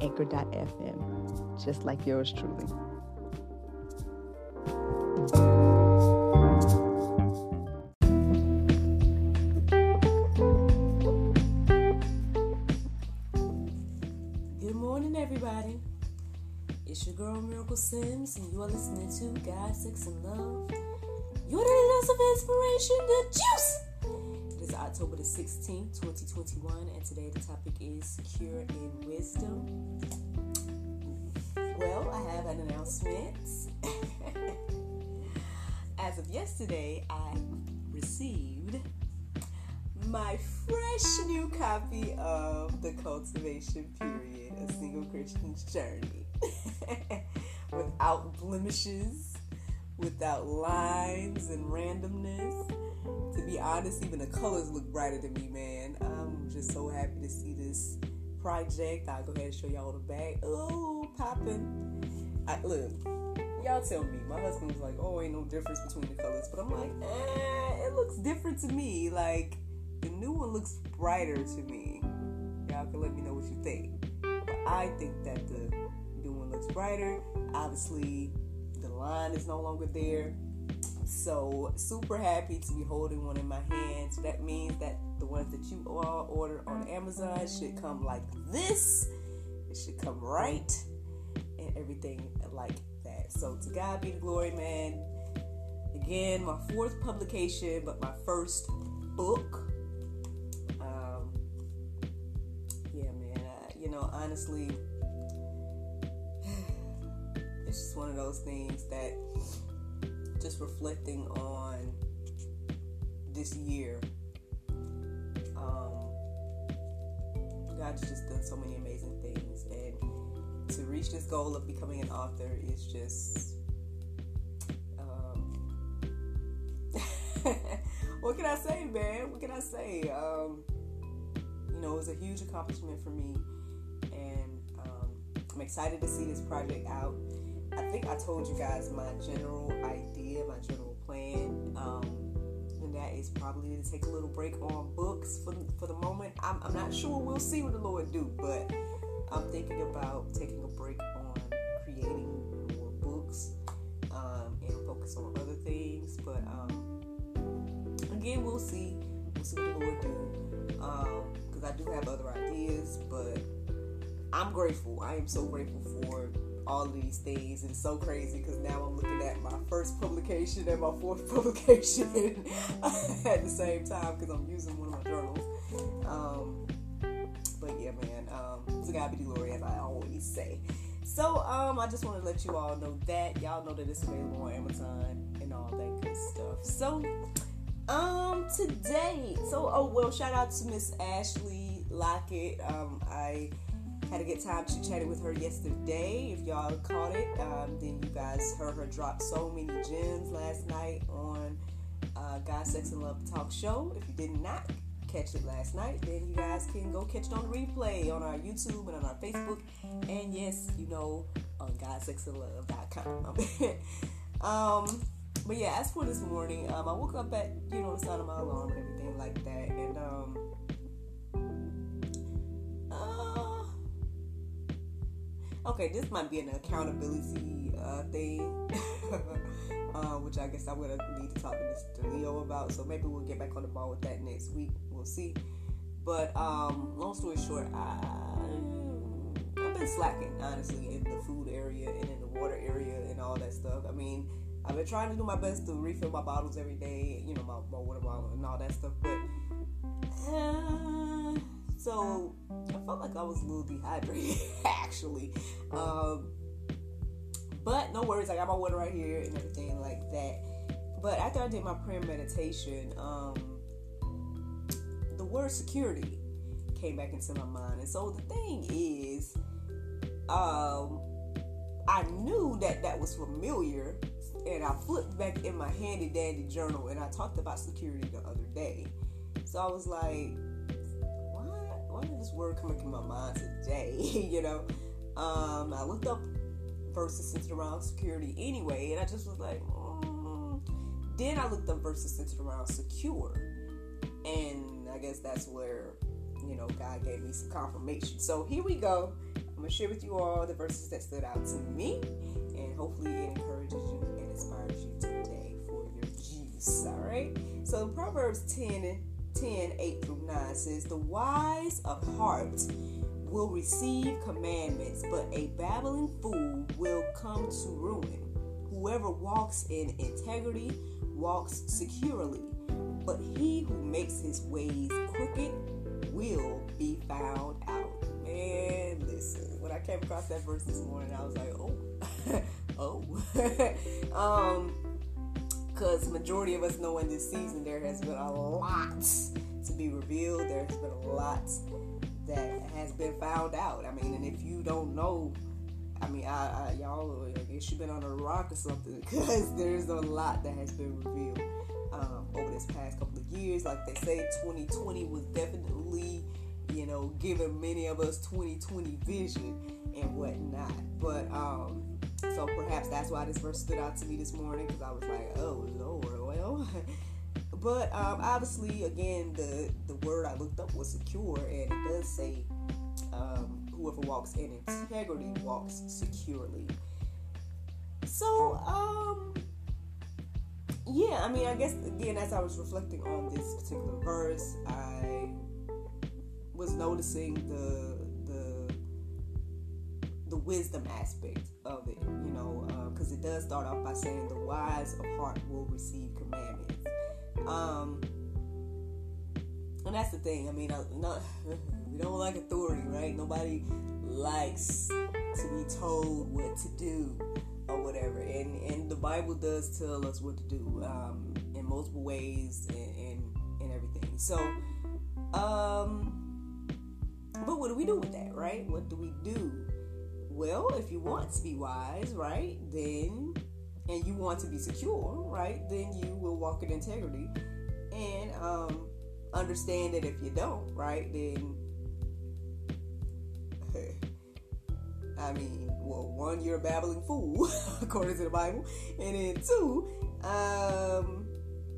anchor.fm, just like yours truly. Good morning, everybody. It's your girl Miracle Sims, and you are listening to God, Sex, and Love. Your daily dose of inspiration, the juice. October the 16th, 2021, and today the topic is secure in wisdom. Well, I have an announcement. As of yesterday, I received my fresh new copy of The Cultivation Period, A Single Christian's Journey. without blemishes, without lines and randomness. To be honest, even the colors look brighter than me, man. I'm just so happy to see this project. I'll go ahead and show y'all the bag. Oh, popping. I, look, y'all tell me. My husband was like, oh, ain't no difference between the colors. But I'm like, eh, it looks different to me. Like, the new one looks brighter to me. Y'all can let me know what you think. But I think that the new one looks brighter. Obviously, the line is no longer there. So, super happy to be holding one in my hands. That means that the ones that you all order on Amazon should come like this. It should come right and everything like that. So, to God be the glory, man. Again, my fourth publication, but my first book. Um, yeah, man. Uh, you know, honestly, it's just one of those things that just reflecting on this year. Um, God's just done so many amazing things, and to reach this goal of becoming an author is just. Um, what can I say, man? What can I say? Um, you know, it was a huge accomplishment for me, and um, I'm excited to see this project out. I think I told you guys my general idea, my general plan, um, and that is probably to take a little break on books for for the moment. I'm, I'm not sure. We'll see what the Lord do, but I'm thinking about taking a break on creating more books um, and focus on other things. But um, again, we'll see. We'll see what the Lord do, because I do have other ideas. But I'm grateful. I am so grateful for all these things. And it's so crazy because now I'm looking at my first publication and my fourth publication at the same time because I'm using one of my journals. Um, but yeah, man, um, to God be the glory, as I always say. So um, I just want to let you all know that y'all know that it's available on Amazon and all that good stuff. So um, today, so oh well, shout out to Miss Ashley Lockett. Um, I had a good time chit chatting with her yesterday. If y'all caught it, um, then you guys heard her drop so many gems last night on uh, God, Sex, and Love Talk Show. If you did not catch it last night, then you guys can go catch it on replay on our YouTube and on our Facebook. And yes, you know, on GodSexandLove.com. um, but yeah, as for this morning, um, I woke up at, you know, the sound of my alarm and everything like that. And, um, okay, this might be an accountability uh, thing, uh, which I guess I'm gonna need to talk to Mr. Leo about. So maybe we'll get back on the ball with that next week. We'll see. But um, long story short, I, I've been slacking honestly in the food area and in the water area and all that stuff. I mean, I've been trying to do my best to refill my bottles every day, you know, my, my water bottle and all that stuff, but. Uh, so I felt like I was a little dehydrated actually. Um, but no worries, I got my water right here and everything like that. But after I did my prayer meditation, um, the word security came back into my mind. And so the thing is, um, I knew that that was familiar, and I flipped back in my handy dandy journal, and I talked about security the other day. So I was like? Why did this word come into my mind today? you know, um, I looked up verses centered around security anyway, and I just was like, mm. then I looked up verses centered around secure, and I guess that's where you know God gave me some confirmation. So here we go. I'm gonna share with you all the verses that stood out to me, and hopefully it encourages you and inspires you today for your juice. All right. So Proverbs 10 10 8 through 9 says, The wise of heart will receive commandments, but a babbling fool will come to ruin. Whoever walks in integrity walks securely, but he who makes his ways crooked will be found out. Man, listen, when I came across that verse this morning, I was like, oh, oh. um, because majority of us know in this season there has been a lot to be revealed. There has been a lot that has been found out. I mean, and if you don't know, I mean, I, I y'all, I guess you've been on a rock or something because there's a lot that has been revealed um, over this past couple of years. Like they say, 2020 was definitely, you know, giving many of us 2020 vision and whatnot. But um, so perhaps that's why this verse stood out to me this morning because I was like, oh Lord, well. But um, obviously, again, the the word I looked up was secure, and it does say um, whoever walks in integrity walks securely. So, um, yeah, I mean, I guess again, as I was reflecting on this particular verse, I was noticing the the the wisdom aspect of it, you know, because uh, it does start off by saying the wise of heart will receive commandments. Um, and that's the thing. I mean, not, we don't like authority, right? Nobody likes to be told what to do or whatever. And and the Bible does tell us what to do um, in multiple ways and, and and everything. So, um, but what do we do with that, right? What do we do? Well, if you want to be wise, right, then and you want to be secure, right, then you will walk in integrity and um, understand that if you don't, right, then I mean, well, one, you're a babbling fool, according to the Bible, and then two, um,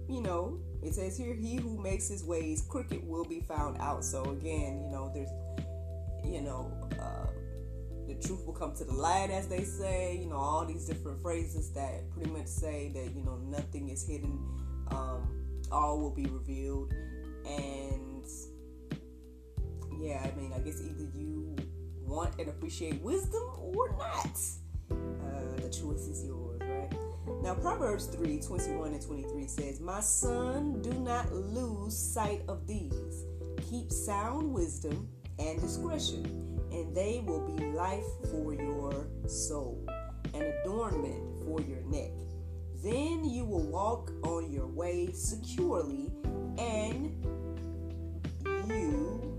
you know, it says here, he who makes his ways crooked will be found out. So again, you know, there's, you know, uh, the truth will come to the light, as they say. You know, all these different phrases that pretty much say that you know nothing is hidden, um, all will be revealed, and yeah, I mean, I guess either you want and appreciate wisdom or not. Uh, the choice is yours, right? Now, Proverbs 3 21 and 23 says, My son, do not lose sight of these. Keep sound wisdom and discretion and they will be life for your soul, an adornment for your neck. Then you will walk on your way securely, and you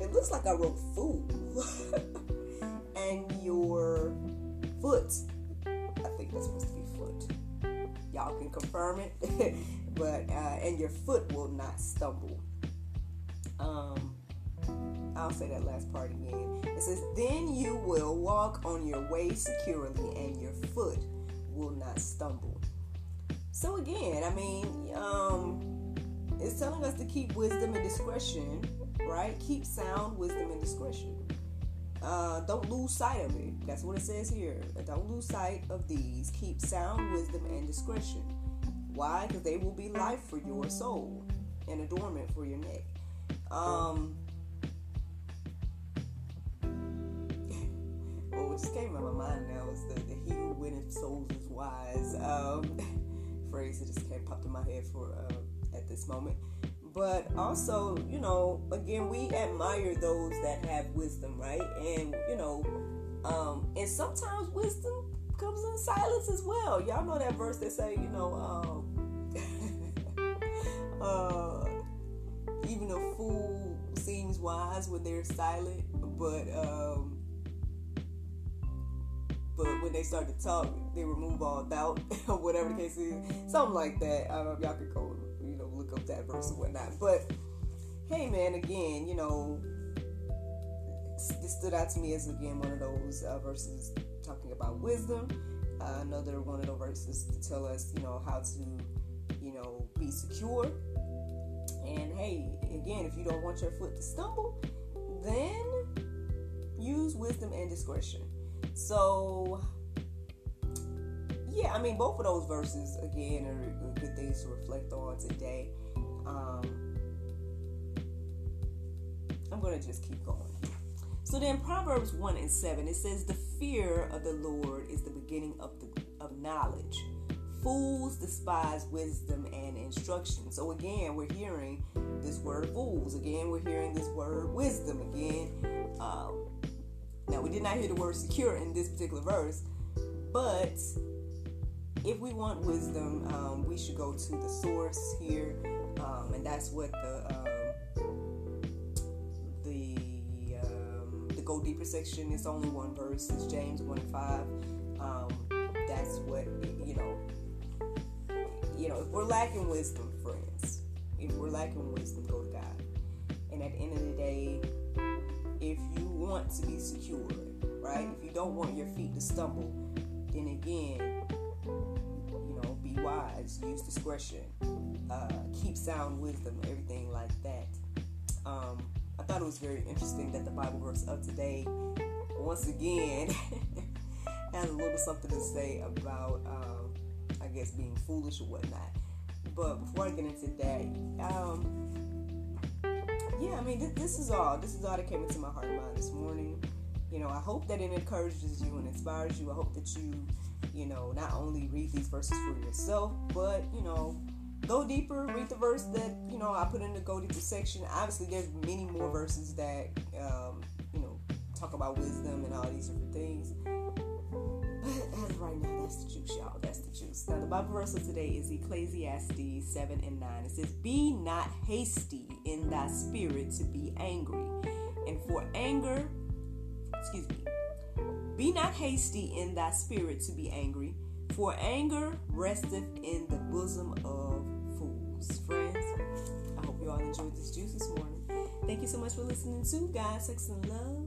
it looks like I wrote confirm it, but uh, and your foot will not stumble. Um, I'll say that last part again. It says, "Then you will walk on your way securely, and your foot will not stumble." So again, I mean, um, it's telling us to keep wisdom and discretion, right? Keep sound wisdom and discretion. Uh, don't lose sight of it. That's what it says here. Don't lose sight of these. Keep sound wisdom and discretion. Why? Because they will be life for your soul and adornment for your neck. Um, well, what just came to my mind now is the, the he who winneth souls is wise. Um, phrase that just came popped in my head for uh, at this moment but also, you know, again, we admire those that have wisdom, right? And, you know, um, and sometimes wisdom comes in silence as well. Y'all know that verse that say, you know, um, uh, even a fool seems wise when they're silent, but um, but when they start to talk, they remove all doubt or whatever the case is. Something like that. Y'all could go, you know, look up that verse or whatnot. But hey, man, again, you know, this stood out to me as again one of those uh, verses talking about wisdom. Uh, another one of those verses to tell us, you know, how to, you know, be secure. And hey, again, if you don't want your foot to stumble, then use wisdom and discretion. So, yeah, I mean, both of those verses, again, are good things to reflect on today. Um, I'm going to just keep going. So then, Proverbs 1 and 7, it says, The fear of the Lord is the beginning of, the, of knowledge. Fools despise wisdom and instruction. So again, we're hearing this word fools. Again, we're hearing this word wisdom. Again, um, now, we did not hear the word secure in this particular verse, but if we want wisdom, um, we should go to the source here, um, and that's what the um, the um, the go deeper section is only one verse. It's James one. Um, that's what you know. Know, if we're lacking wisdom, friends, if we're lacking wisdom, go to God. And at the end of the day, if you want to be secure, right? If you don't want your feet to stumble, then again, you know, be wise, use discretion, uh, keep sound wisdom, everything like that. Um, I thought it was very interesting that the Bible verse of today, once again, has a little something to say about, um, guess, being foolish or whatnot. But before I get into that, um, yeah, I mean, th- this is all. This is all that came into my heart and mind this morning. You know, I hope that it encourages you and inspires you. I hope that you, you know, not only read these verses for yourself, but you know, go deeper. Read the verse that you know I put in the go deeper section. Obviously, there's many more verses that um, you know talk about wisdom and all these different things. As right now, that's the juice, y'all. That's the juice. Now, the Bible verse of today is Ecclesiastes 7 and 9. It says, Be not hasty in thy spirit to be angry. And for anger, excuse me, be not hasty in thy spirit to be angry, for anger resteth in the bosom of fools. Friends, I hope you all enjoyed this juice this morning. Thank you so much for listening to God, Sex, and Love.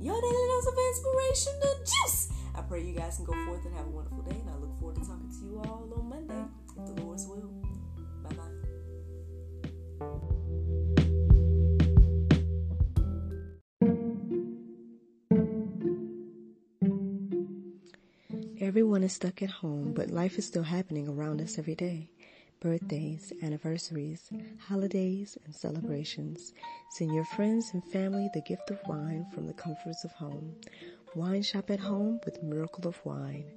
Your daily dose of inspiration, the juice. I pray you guys can go forth and have a wonderful day, and I look forward to talking to you all on Monday, if the Lord's will. Bye bye. Everyone is stuck at home, but life is still happening around us every day. Birthdays, anniversaries, holidays, and celebrations. Send your friends and family the gift of wine from the comforts of home. Wine shop at home with Miracle of Wine.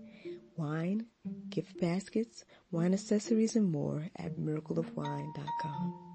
Wine, gift baskets, wine accessories, and more at miracleofwine.com.